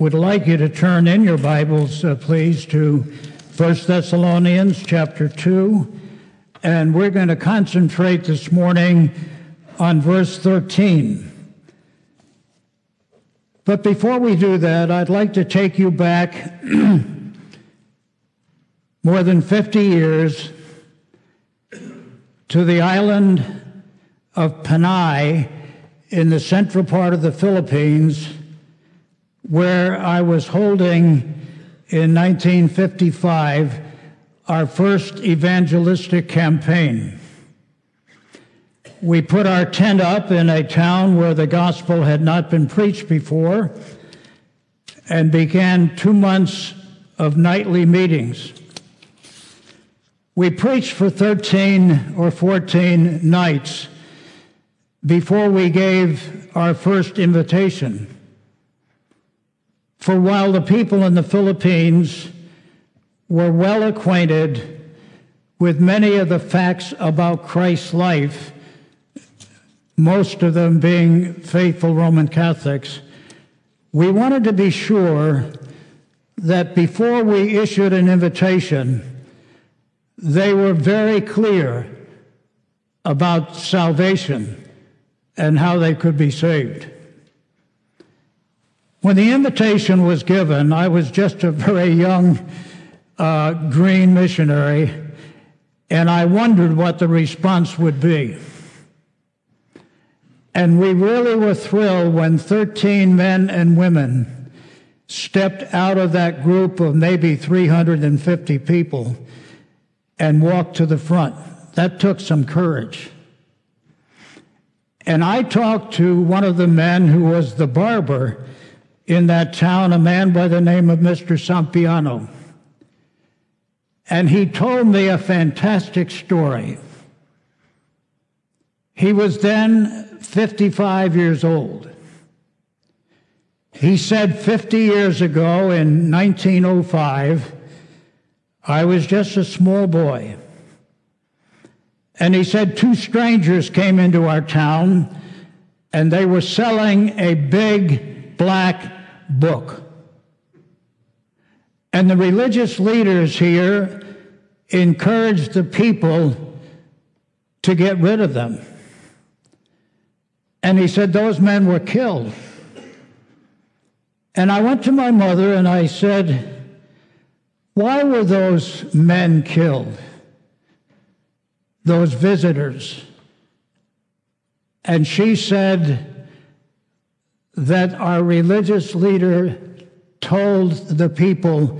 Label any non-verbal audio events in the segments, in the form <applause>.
would like you to turn in your Bibles, uh, please, to 1 Thessalonians chapter 2. And we're going to concentrate this morning on verse 13. But before we do that, I'd like to take you back <clears throat> more than 50 years to the island of Panay in the central part of the Philippines, where I was holding in 1955 our first evangelistic campaign. We put our tent up in a town where the gospel had not been preached before and began two months of nightly meetings. We preached for 13 or 14 nights before we gave our first invitation. For while the people in the Philippines were well acquainted with many of the facts about Christ's life, most of them being faithful Roman Catholics, we wanted to be sure that before we issued an invitation, they were very clear about salvation and how they could be saved. When the invitation was given, I was just a very young uh, green missionary, and I wondered what the response would be. And we really were thrilled when 13 men and women stepped out of that group of maybe 350 people and walked to the front. That took some courage. And I talked to one of the men who was the barber in that town, a man by the name of Mr. Sampiano. And he told me a fantastic story. He was then 55 years old. He said 50 years ago in 1905, I was just a small boy. And he said two strangers came into our town and they were selling a big black book. And the religious leaders here encouraged the people to get rid of them. And he said those men were killed. And I went to my mother and I said, Why were those men killed? Those visitors. And she said that our religious leader told the people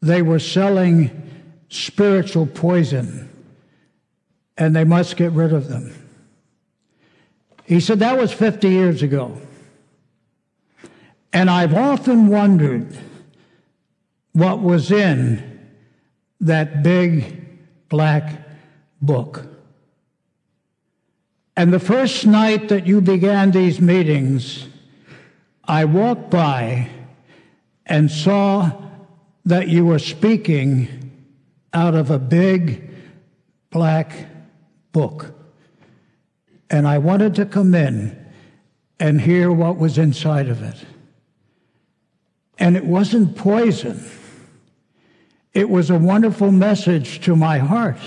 they were selling spiritual poison and they must get rid of them. He said that was 50 years ago. And I've often wondered what was in that big black book. And the first night that you began these meetings, I walked by and saw that you were speaking out of a big black book and I wanted to come in and hear what was inside of it. And it wasn't poison. It was a wonderful message to my heart.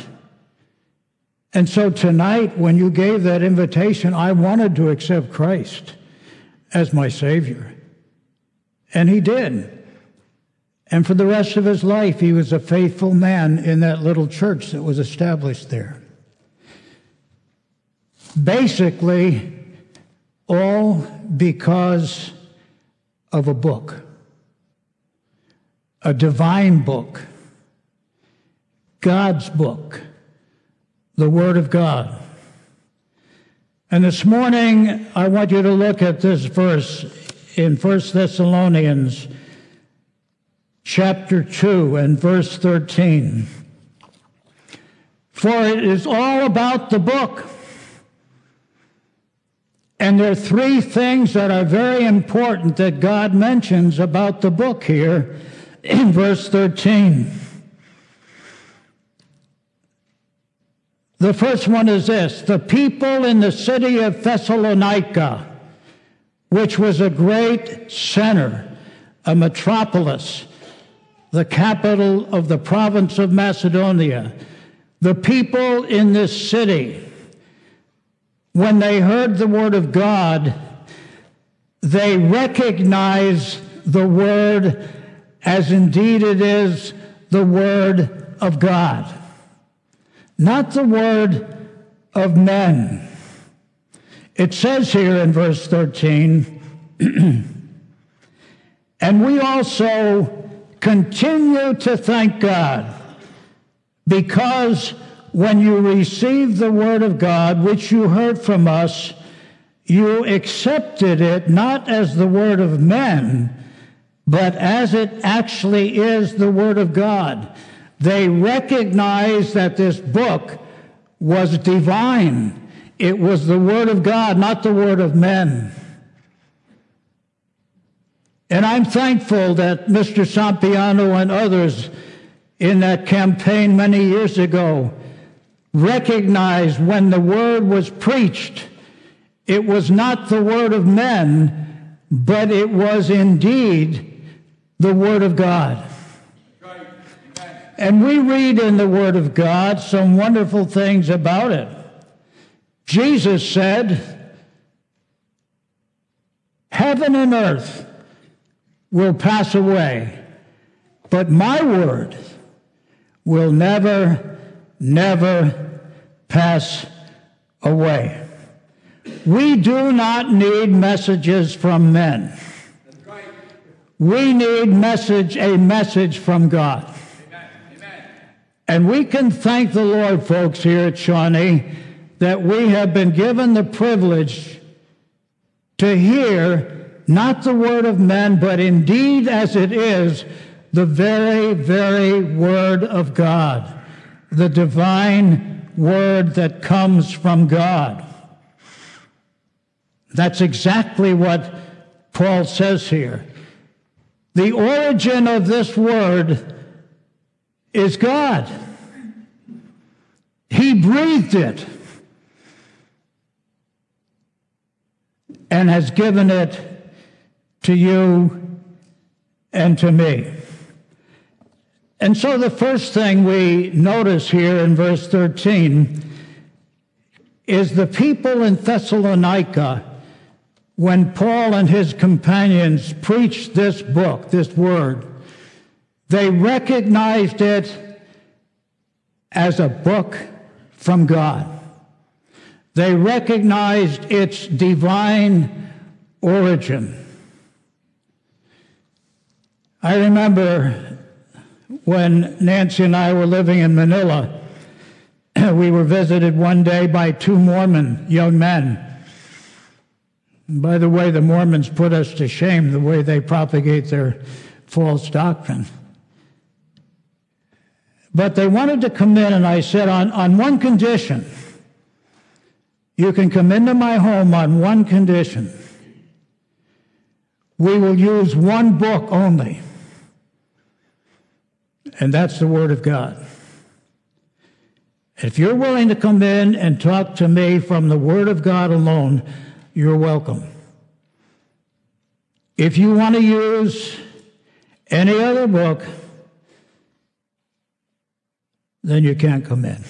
And so tonight, when you gave that invitation, I wanted to accept Christ as my Savior. And He did. And for the rest of his life, he was a faithful man in that little church that was established there basically all because of a book, a divine book, God's book, the Word of God. And this morning, I want you to look at this verse in 1 Thessalonians chapter 2 and verse 13. For it is all about the book. And there are three things that are very important that God mentions about the book here in verse 13. The first one is this the people in the city of Thessalonica, which was a great center a metropolis, the capital of the province of Macedonia. The people in this city, when they heard the word of God, they recognize the word as indeed it is the word of God, not the word of men. It says here in verse 13, <clears throat> and we also continue to thank God because when you received the word of God, which you heard from us, you accepted it not as the word of men, but as it actually is the word of God. They recognized that this book was divine. It was the word of God, not the word of men. And I'm thankful that Mr. Sampiano and others in that campaign many years ago recognized when the word was preached, it was not the word of men, but it was indeed the word of God. And we read in the word of God some wonderful things about it. Jesus said, Heaven and earth will pass away, but my word will never, never pass away. We do not need messages from men. We need message, a message from God. And we can thank the Lord, folks, here at Shawnee, that we have been given the privilege to hear not the word of men, but indeed as it is, the very, very word of God, the divine word that comes from God. That's exactly what Paul says here. The origin of this word is God. He breathed it and has given it to you and to me. And so the first thing we notice here in verse 13 is the people in Thessalonica, when Paul and his companions preached this book, this word, they recognized it as a book from God. They recognized its divine origin. I remember when Nancy and I were living in Manila, <clears throat> we were visited one day by two Mormon young men. by the way, the Mormons put us to shame the way they propagate their false doctrine. But they wanted to come in, and I said, on, on one condition. You can come into my home on one condition. We will use one book only. And that's the Word of God. If you're willing to come in and talk to me from the Word of God alone, you're welcome. If you want to use any other book, then you can't come in.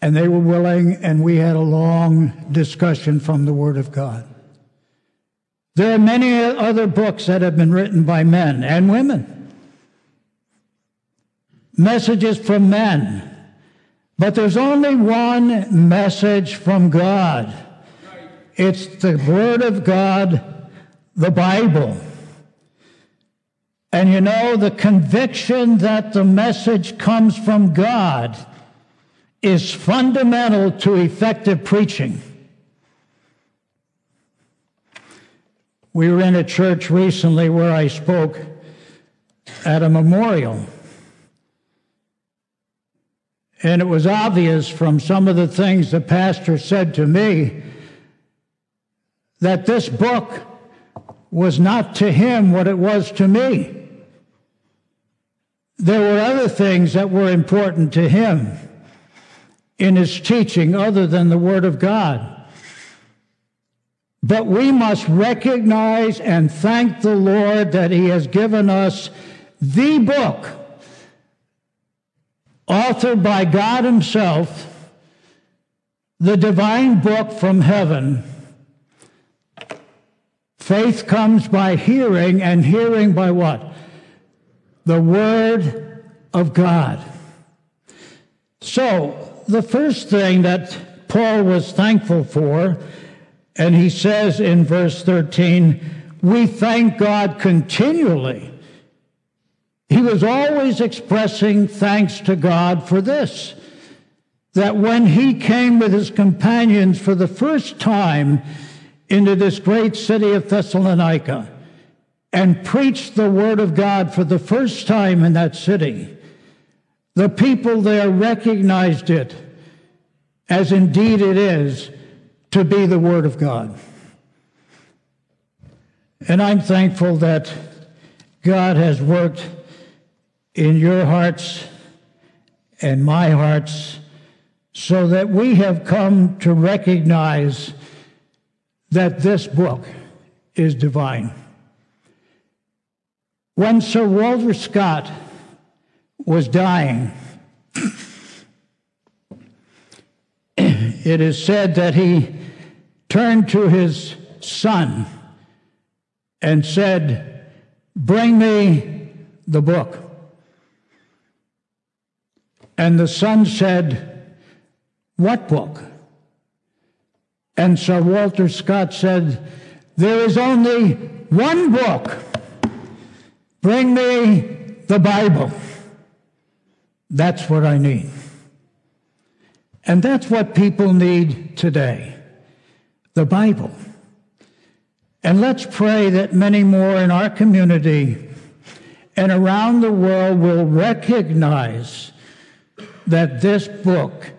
And they were willing, and we had a long discussion from the Word of God. There are many other books that have been written by men and women messages from men. But there's only one message from God. It's the Word of God, the Bible. And you know, the conviction that the message comes from God is fundamental to effective preaching. We were in a church recently where I spoke at a memorial. And it was obvious from some of the things the pastor said to me that this book was not to him what it was to me. There were other things that were important to him in his teaching other than the Word of God. But we must recognize and thank the Lord that He has given us the book, authored by God Himself, the divine book from heaven. Faith comes by hearing, and hearing by what? The Word of God. So, the first thing that Paul was thankful for and he says in verse 13, we thank God continually. He was always expressing thanks to God for this that when he came with his companions for the first time into this great city of Thessalonica and preached the word of God for the first time in that city, the people there recognized it as indeed it is to be the Word of God. And I'm thankful that God has worked in your hearts and my hearts so that we have come to recognize that this book is divine. When Sir Walter Scott was dying, it is said that he turned to his son and said, Bring me the book. And the son said, What book? And Sir Walter Scott said, There is only one book. Bring me the Bible. That's what I need. And that's what people need today the Bible. And let's pray that many more in our community and around the world will recognize that this book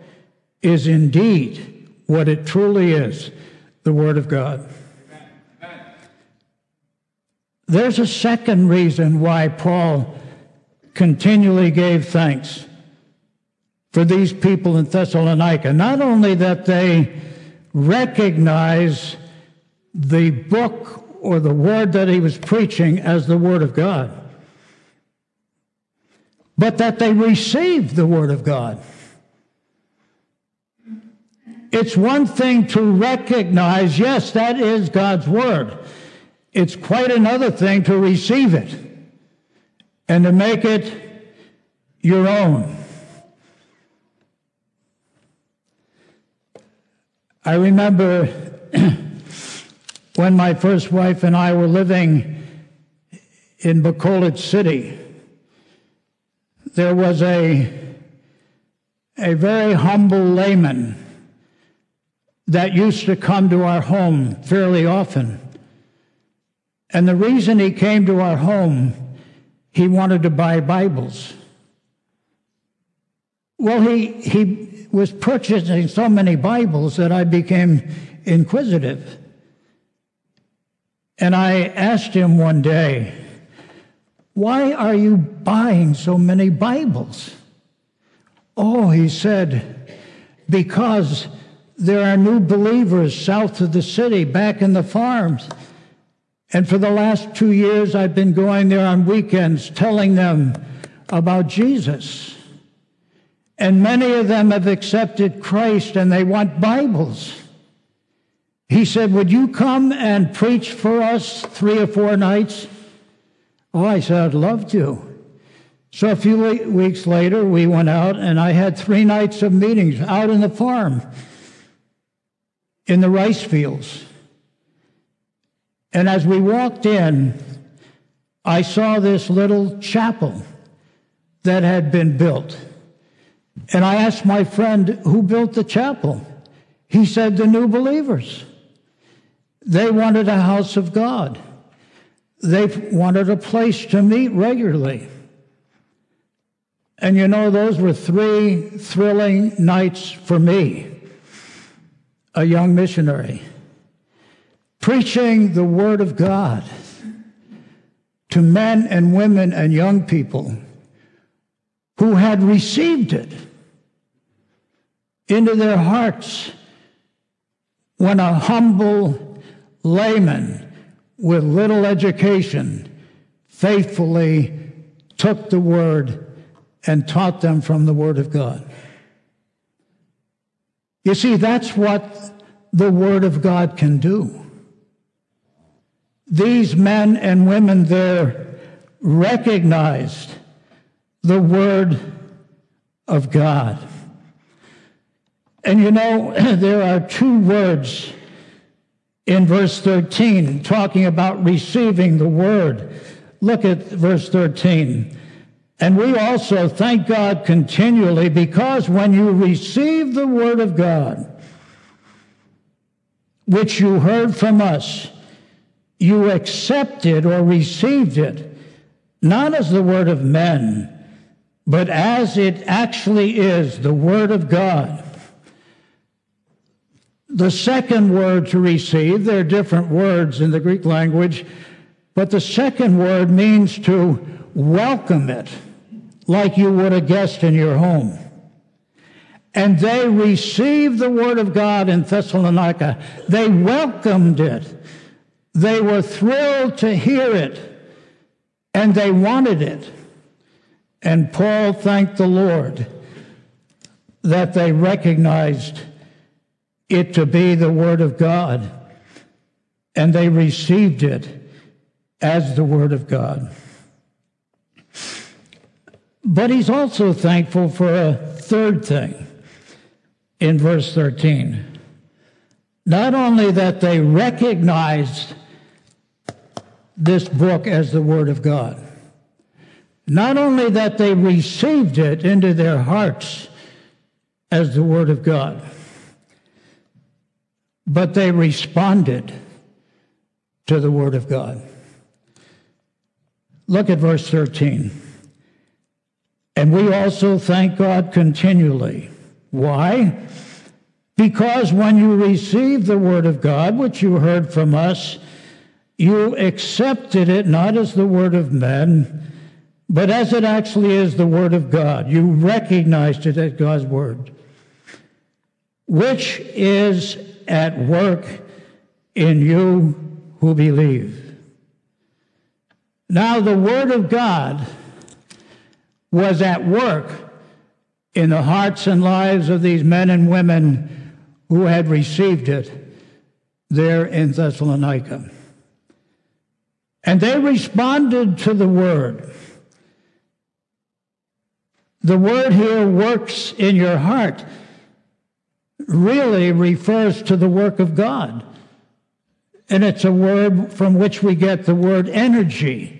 is indeed what it truly is the Word of God. There's a second reason why Paul continually gave thanks for these people in Thessalonica. Not only that they recognize the book or the word that he was preaching as the Word of God, but that they received the Word of God. It's one thing to recognize, yes, that is God's Word. It's quite another thing to receive it and to make it your own. I remember <clears throat> when my first wife and I were living in Bacolod City, there was a, a very humble layman that used to come to our home fairly often. And the reason he came to our home, he wanted to buy Bibles. Well, he, he was purchasing so many Bibles that I became inquisitive. And I asked him one day, Why are you buying so many Bibles? Oh, he said, Because there are new believers south of the city, back in the farms. And for the last two years, I've been going there on weekends telling them about Jesus. And many of them have accepted Christ and they want Bibles. He said, Would you come and preach for us three or four nights? Oh, I said, I'd love to. So a few weeks later, we went out and I had three nights of meetings out in the farm in the rice fields. And as we walked in, I saw this little chapel that had been built. And I asked my friend who built the chapel. He said, the new believers. They wanted a house of God. They wanted a place to meet regularly. And you know, those were three thrilling nights for me, a young missionary, preaching the Word of God to men and women and young people who had received it into their hearts when a humble layman with little education faithfully took the word and taught them from the word of God. You see, that's what the word of God can do. These men and women there recognized the word of God. And you know, <clears throat> there are two words in verse 13, talking about receiving the word. Look at verse 13. And we also thank God continually because when you receive the word of God, which you heard from us, you accepted or received it, not as the word of men, but as it actually is, the word of God. The second word to receive, there are different words in the Greek language, but the second word means to welcome it like you would a guest in your home. And they received the word of God in Thessalonica. They welcomed it. They were thrilled to hear it, and they wanted it. And Paul thanked the Lord that they recognized it to be the Word of God, and they received it as the Word of God. But he's also thankful for a third thing in verse 13. Not only that they recognized this book as the Word of God, not only that they received it into their hearts as the Word of God, but they responded to the Word of God. Look at verse 13. And we also thank God continually. Why? Because when you received the Word of God, which you heard from us, you accepted it not as the Word of men, but as it actually is the Word of God. You recognized it as God's Word, which is at work in you who believe. Now, the Word of God was at work in the hearts and lives of these men and women who had received it there in Thessalonica. And they responded to the Word. The Word here works in your heart really refers to the work of God. And it's a word from which we get the word energy.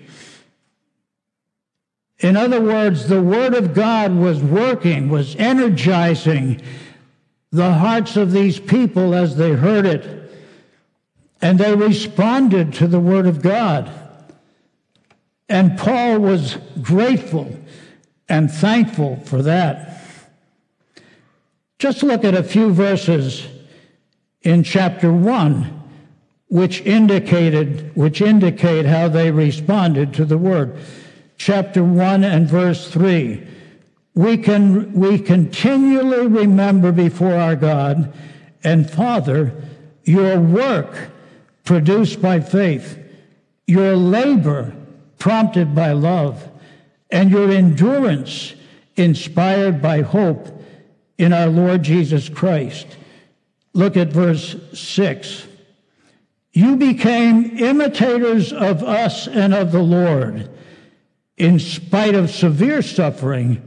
In other words, the Word of God was working, was energizing the hearts of these people as they heard it. And they responded to the Word of God. And Paul was grateful and thankful for that. Just look at a few verses in chapter 1 which indicated which indicate how they responded to the word. Chapter 1 and verse 3. We can we continually remember before our God and Father your work produced by faith, your labor prompted by love, and your endurance inspired by hope in our Lord Jesus Christ. Look at verse 6. You became imitators of us and of the Lord. In spite of severe suffering,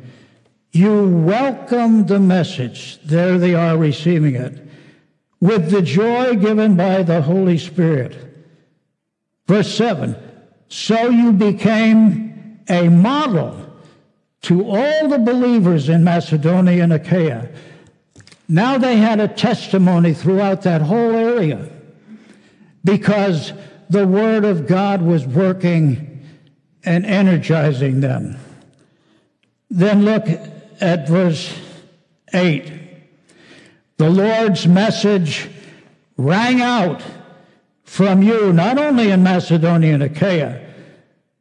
you welcomed the message. There they are receiving it with the joy given by the Holy Spirit. Verse 7 So you became a model to all the believers in Macedonia and Achaia. Now they had a testimony throughout that whole area because the Word of God was working and energizing them. Then look at verse 8. The Lord's message rang out from you, not only in Macedonia and Achaia.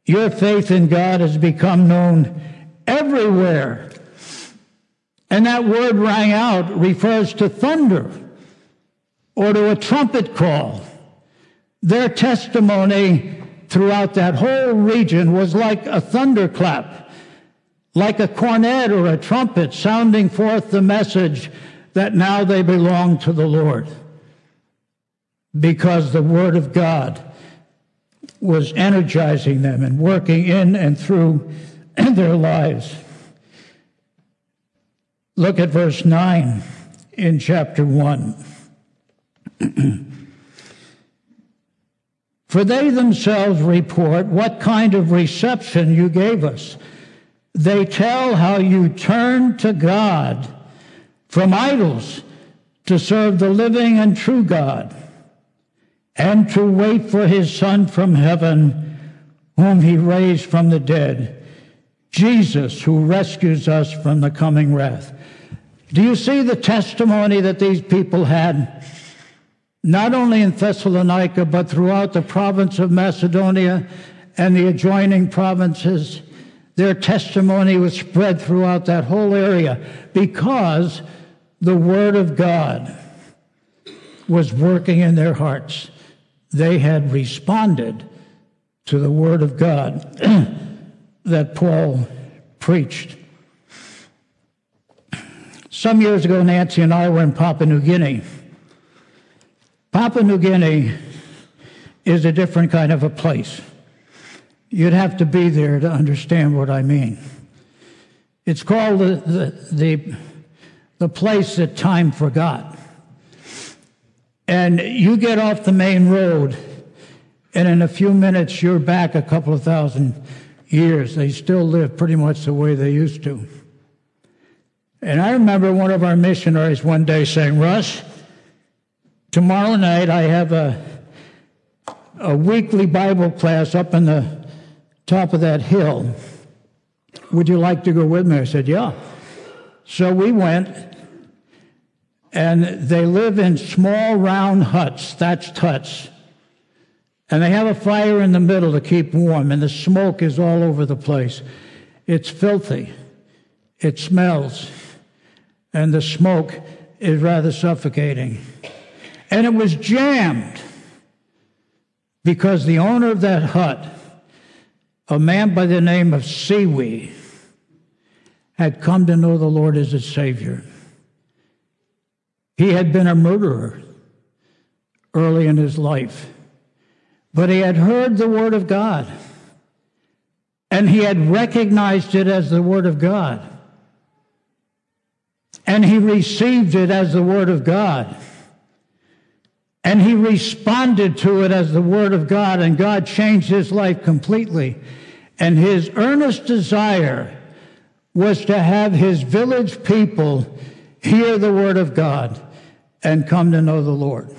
Your faith in God has become known everywhere. And that word rang out refers to thunder or to a trumpet call. Their testimony throughout that whole region was like a thunderclap, like a cornet or a trumpet sounding forth the message that now they belong to the Lord. Because the Word of God was energizing them and working in and through <clears throat> their lives. Look at verse 9 in chapter 1. <clears throat> For they themselves report what kind of reception you gave us. They tell how you turned to God from idols to serve the living and true God and to wait for his Son from heaven, whom he raised from the dead, Jesus, who rescues us from the coming wrath. Do you see the testimony that these people had? Not only in Thessalonica, but throughout the province of Macedonia and the adjoining provinces. Their testimony was spread throughout that whole area because the Word of God was working in their hearts they had responded to the Word of God <clears throat> that Paul preached. Some years ago, Nancy and I were in Papua New Guinea. Papua New Guinea is a different kind of a place. You'd have to be there to understand what I mean. It's called the, the, the, the place that time forgot. And you get off the main road, and in a few minutes, you're back a couple of thousand years. They still live pretty much the way they used to. And I remember one of our missionaries one day saying, Russ, tomorrow night I have a, a weekly Bible class up in the top of that hill. Would you like to go with me? I said, Yeah. So we went, and they live in small round huts, thatched huts. And they have a fire in the middle to keep warm, and the smoke is all over the place. It's filthy. It smells. And the smoke is rather suffocating. And it was jammed because the owner of that hut, a man by the name of Siwi, had come to know the Lord as his Savior. He had been a murderer early in his life, but he had heard the Word of God and he had recognized it as the Word of God. And he received it as the Word of God. And he responded to it as the Word of God, and God changed his life completely. And his earnest desire was to have his village people hear the Word of God and come to know the Lord.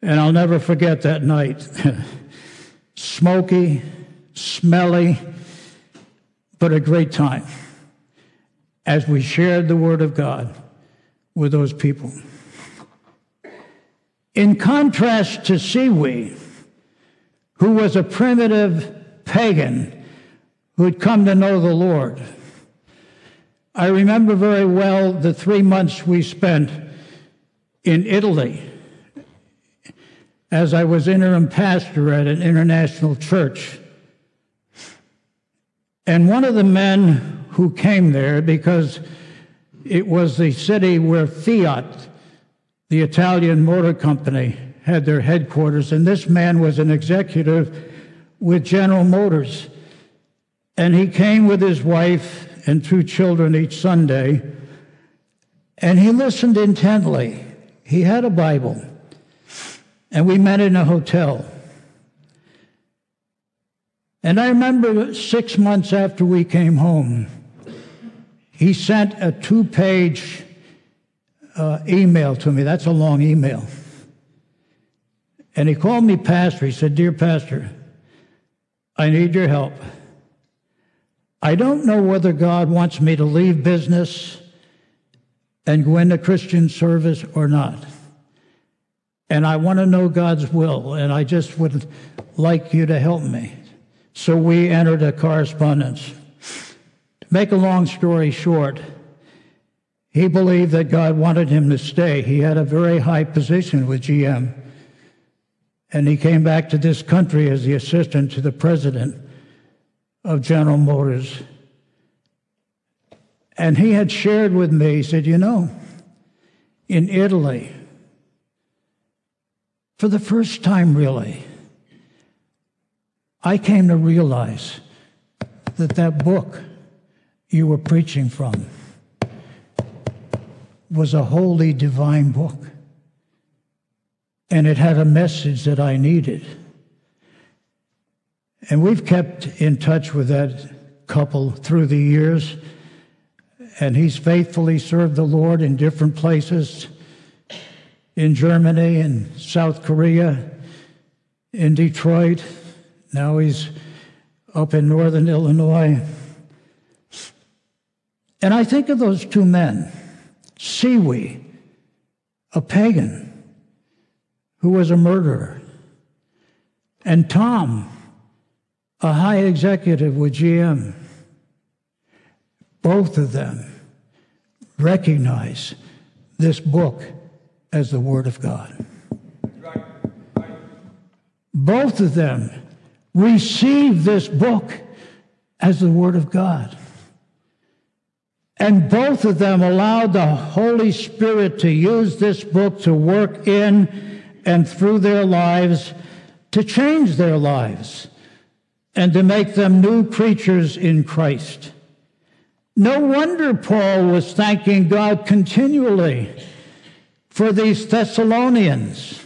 And I'll never forget that night. <laughs> Smoky, smelly, but a great time as we shared the Word of God with those people. In contrast to Siwi, who was a primitive pagan who had come to know the Lord, I remember very well the three months we spent in Italy as I was interim pastor at an international church. And one of the men who came there, because it was the city where Fiat, the Italian motor company, had their headquarters, and this man was an executive with General Motors. And he came with his wife and two children each Sunday, and he listened intently. He had a Bible, and we met in a hotel. And I remember six months after we came home, he sent a two page uh, email to me. That's a long email. And he called me pastor. He said, Dear Pastor, I need your help. I don't know whether God wants me to leave business and go into Christian service or not. And I want to know God's will, and I just would like you to help me. So we entered a correspondence. To make a long story short, he believed that God wanted him to stay. He had a very high position with GM. And he came back to this country as the assistant to the president of General Motors. And he had shared with me, he said, You know, in Italy, for the first time really, I came to realize that that book you were preaching from was a holy divine book. And it had a message that I needed. And we've kept in touch with that couple through the years. And he's faithfully served the Lord in different places in Germany and South Korea, in Detroit. Now he's up in northern Illinois. And I think of those two men, Siwi, a pagan who was a murderer, and Tom, a high executive with GM. Both of them recognize this book as the Word of God. Both of them receive this book as the Word of God. And both of them allowed the Holy Spirit to use this book to work in and through their lives to change their lives and to make them new creatures in Christ. No wonder Paul was thanking God continually for these Thessalonians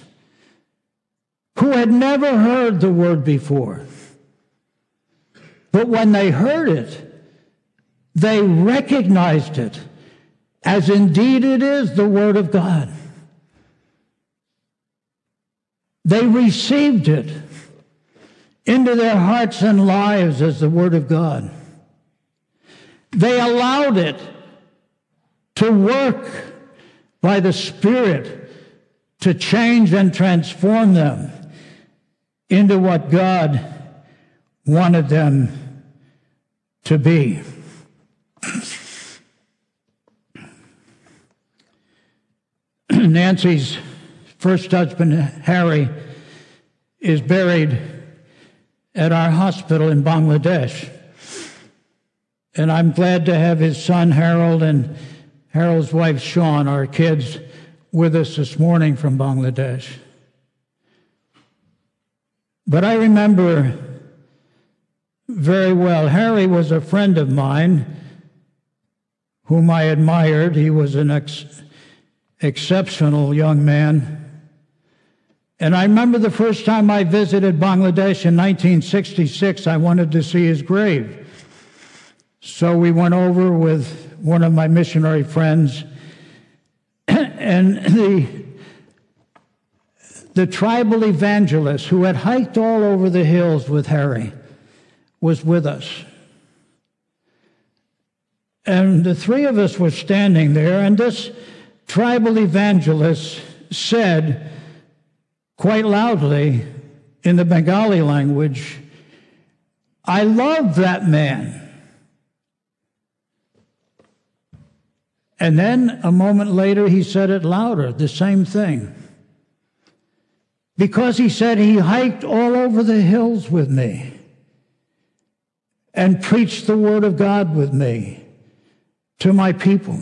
who had never heard the word before. But when they heard it, they recognized it as indeed it is the Word of God. They received it into their hearts and lives as the Word of God. They allowed it to work by the Spirit to change and transform them into what God wanted them to be. <coughs> Nancy's first husband, Harry, is buried at our hospital in Bangladesh. And I'm glad to have his son, Harold, and Harold's wife, Sean, our kids, with us this morning from Bangladesh. But I remember very well, Harry was a friend of mine whom I admired. He was an ex- exceptional young man. And I remember the first time I visited Bangladesh in 1966, I wanted to see his grave. So we went over with one of my missionary friends, <clears throat> and the, the tribal evangelist who had hiked all over the hills with Harry was with us. And the three of us were standing there, and this tribal evangelist said quite loudly in the Bengali language, I love that man. And then a moment later, he said it louder, the same thing. Because he said he hiked all over the hills with me and preached the word of God with me to my people.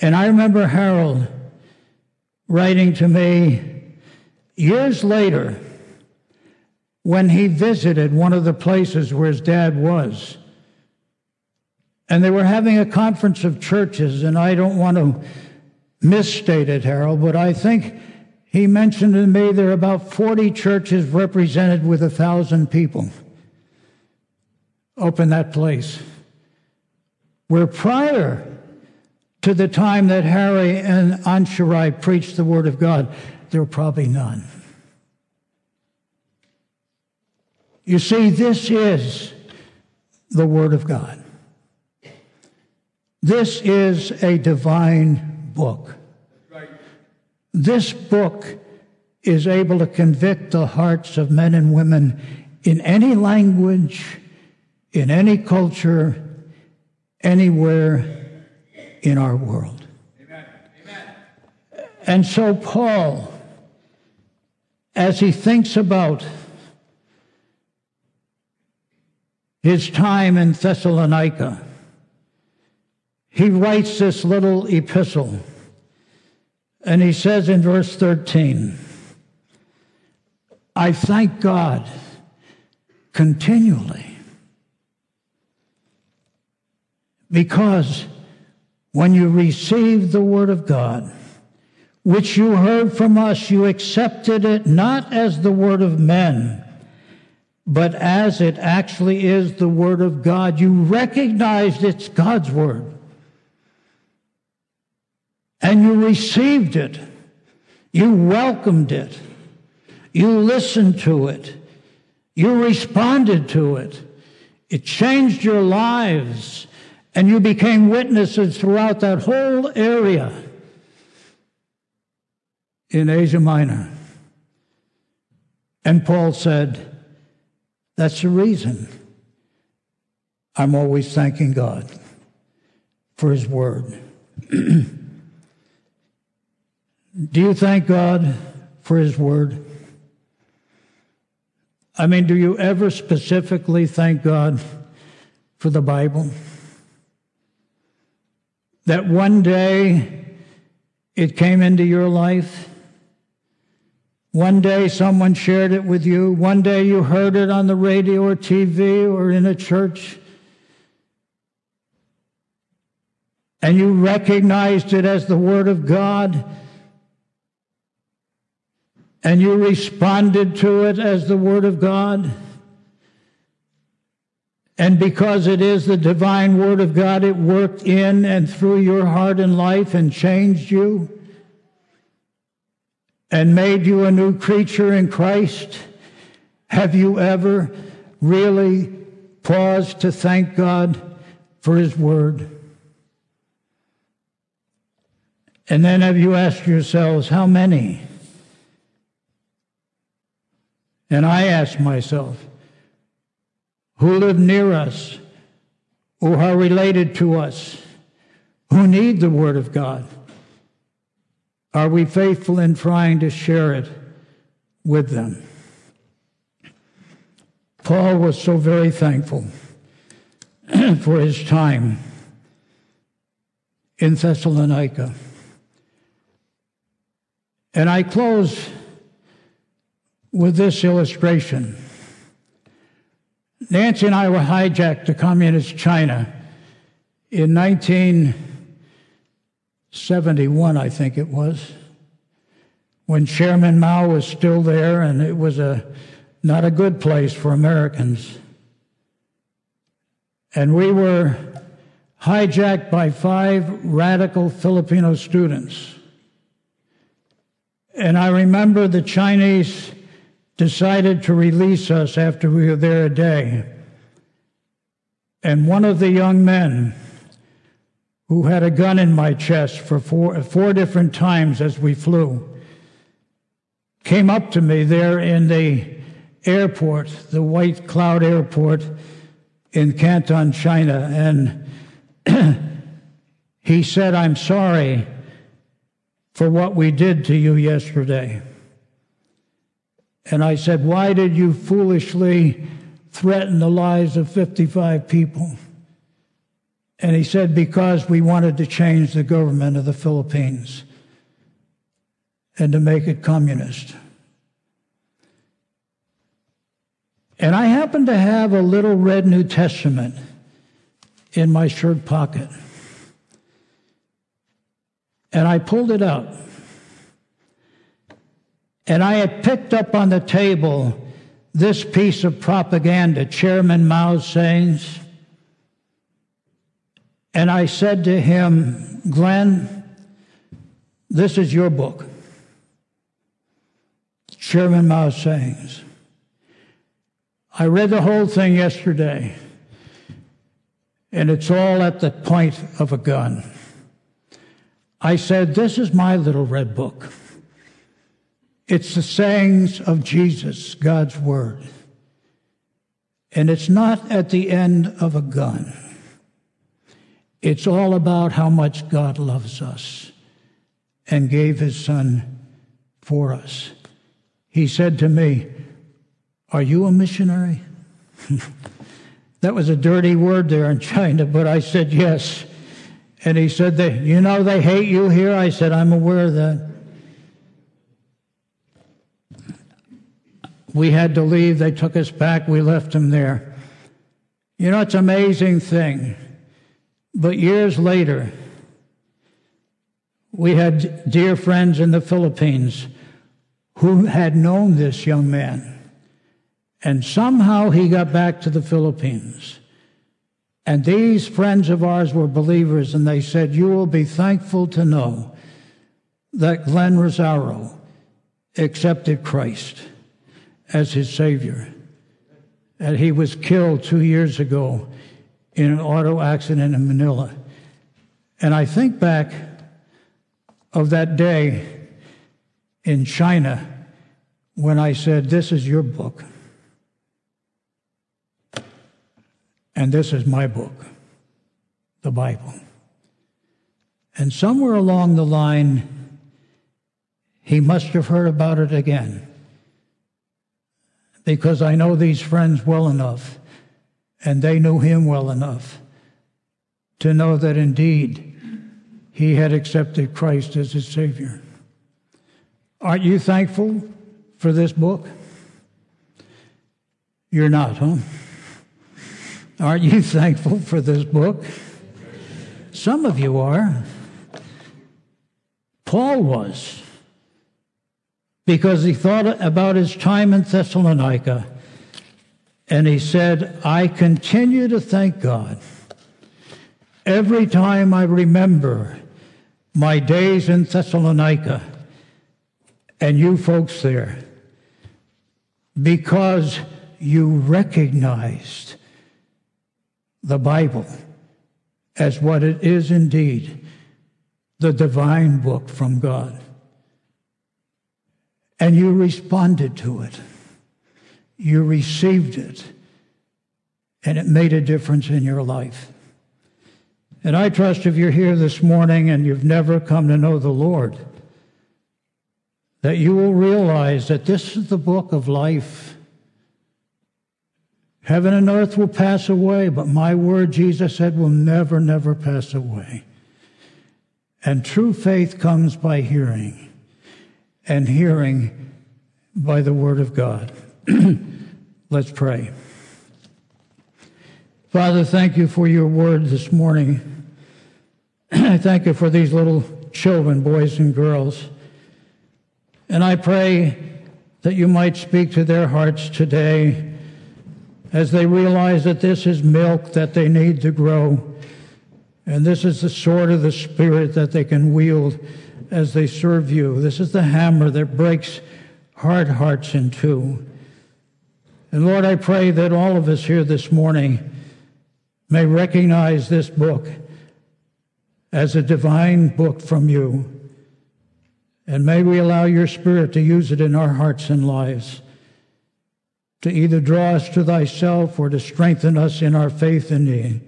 And I remember Harold writing to me years later when he visited one of the places where his dad was. And they were having a conference of churches, and I don't want to misstate it, Harold, but I think he mentioned to me there are about 40 churches represented with a thousand people up in that place. Where prior to the time that Harry and Ansharai preached the Word of God, there were probably none. You see, this is the Word of God. This is a divine book. This book is able to convict the hearts of men and women in any language, in any culture, anywhere in our world. Amen. And so, Paul, as he thinks about his time in Thessalonica, he writes this little epistle. And he says in verse 13, I thank God continually because when you received the Word of God, which you heard from us, you accepted it not as the Word of men, but as it actually is the Word of God. You recognized it's God's Word. And you received it. You welcomed it. You listened to it. You responded to it. It changed your lives, and you became witnesses throughout that whole area in Asia Minor. And Paul said, That's the reason I'm always thanking God for His Word. <clears throat> Do you thank God for His Word? I mean, do you ever specifically thank God for the Bible? That one day it came into your life? One day someone shared it with you. One day you heard it on the radio or TV or in a church. And you recognized it as the Word of God and you responded to it as the Word of God. And because it is the divine Word of God, it worked in and through your heart and life and changed you and made you a new creature in Christ. Have you ever really paused to thank God for His Word? And then have you asked yourselves, how many? And I ask myself, who live near us, who are related to us, who need the Word of God? Are we faithful in trying to share it with them? Paul was so very thankful <clears throat> for his time in Thessalonica. And I close with this illustration. Nancy and I were hijacked to communist China in 1971, I think it was, when Chairman Mao was still there, and it was a not a good place for Americans. And we were hijacked by five radical Filipino students. And I remember the Chinese decided to release us after we were there a day. And one of the young men who had a gun in my chest for four, four different times as we flew came up to me there in the airport, the White Cloud Airport in Canton, China, and <clears throat> he said, I'm sorry for what we did to you yesterday. And I said, Why did you foolishly threaten the lives of 55 people? And he said, Because we wanted to change the government of the Philippines and to make it communist. And I happened to have a little red New Testament in my shirt pocket. And I pulled it out. And I had picked up on the table this piece of propaganda, Chairman Mao's sayings. And I said to him, Glenn, this is your book. Chairman Mao's sayings. I read the whole thing yesterday, and it's all at the point of a gun. I said, This is my little red book. It's the sayings of Jesus, God's Word. And it's not at the end of a gun. It's all about how much God loves us and gave his son for us. He said to me, Are you a missionary? <laughs> that was a dirty word there in China, but I said yes. And he said, You know, they hate you here. I said, I'm aware of that. We had to leave. They took us back. We left him there. You know, it's an amazing thing. But years later, we had dear friends in the Philippines who had known this young man. And somehow he got back to the Philippines. And these friends of ours were believers, and they said, You will be thankful to know that Glenn Rosario accepted Christ as his Savior. And he was killed two years ago in an auto accident in Manila. And I think back of that day in China when I said, This is your book, and this is my book, the Bible. And somewhere along the line, he must have heard about it again because I know these friends well enough, and they knew him well enough to know that indeed he had accepted Christ as his Savior. Aren't you thankful for this book? You're not, huh? Aren't you <laughs> thankful for this book? Some of you are. Paul was because he thought about his time in Thessalonica and he said, I continue to thank God. Every time I remember my days in Thessalonica and you folks there because you recognized the Bible as what it is indeed the divine book from God and you responded to it. You received it, and it made a difference in your life. And I trust if you're here this morning and you've never come to know the Lord, that you will realize that this is the book of life. Heaven and earth will pass away, but my word, Jesus said, will never, never pass away. And true faith comes by hearing and hearing by the Word of God. <clears throat> Let's pray. Father, thank you for your word this morning. <clears throat> I thank you for these little children, boys and girls. And I pray that you might speak to their hearts today as they realize that this is milk that they need to grow. And this is the sword of the Spirit that they can wield as they serve you. This is the hammer that breaks hard hearts in two. And Lord, I pray that all of us here this morning may recognize this book as a divine book from you. And may we allow your Spirit to use it in our hearts and lives to either draw us to thyself or to strengthen us in our faith in thee.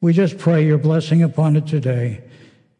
We just pray your blessing upon it today.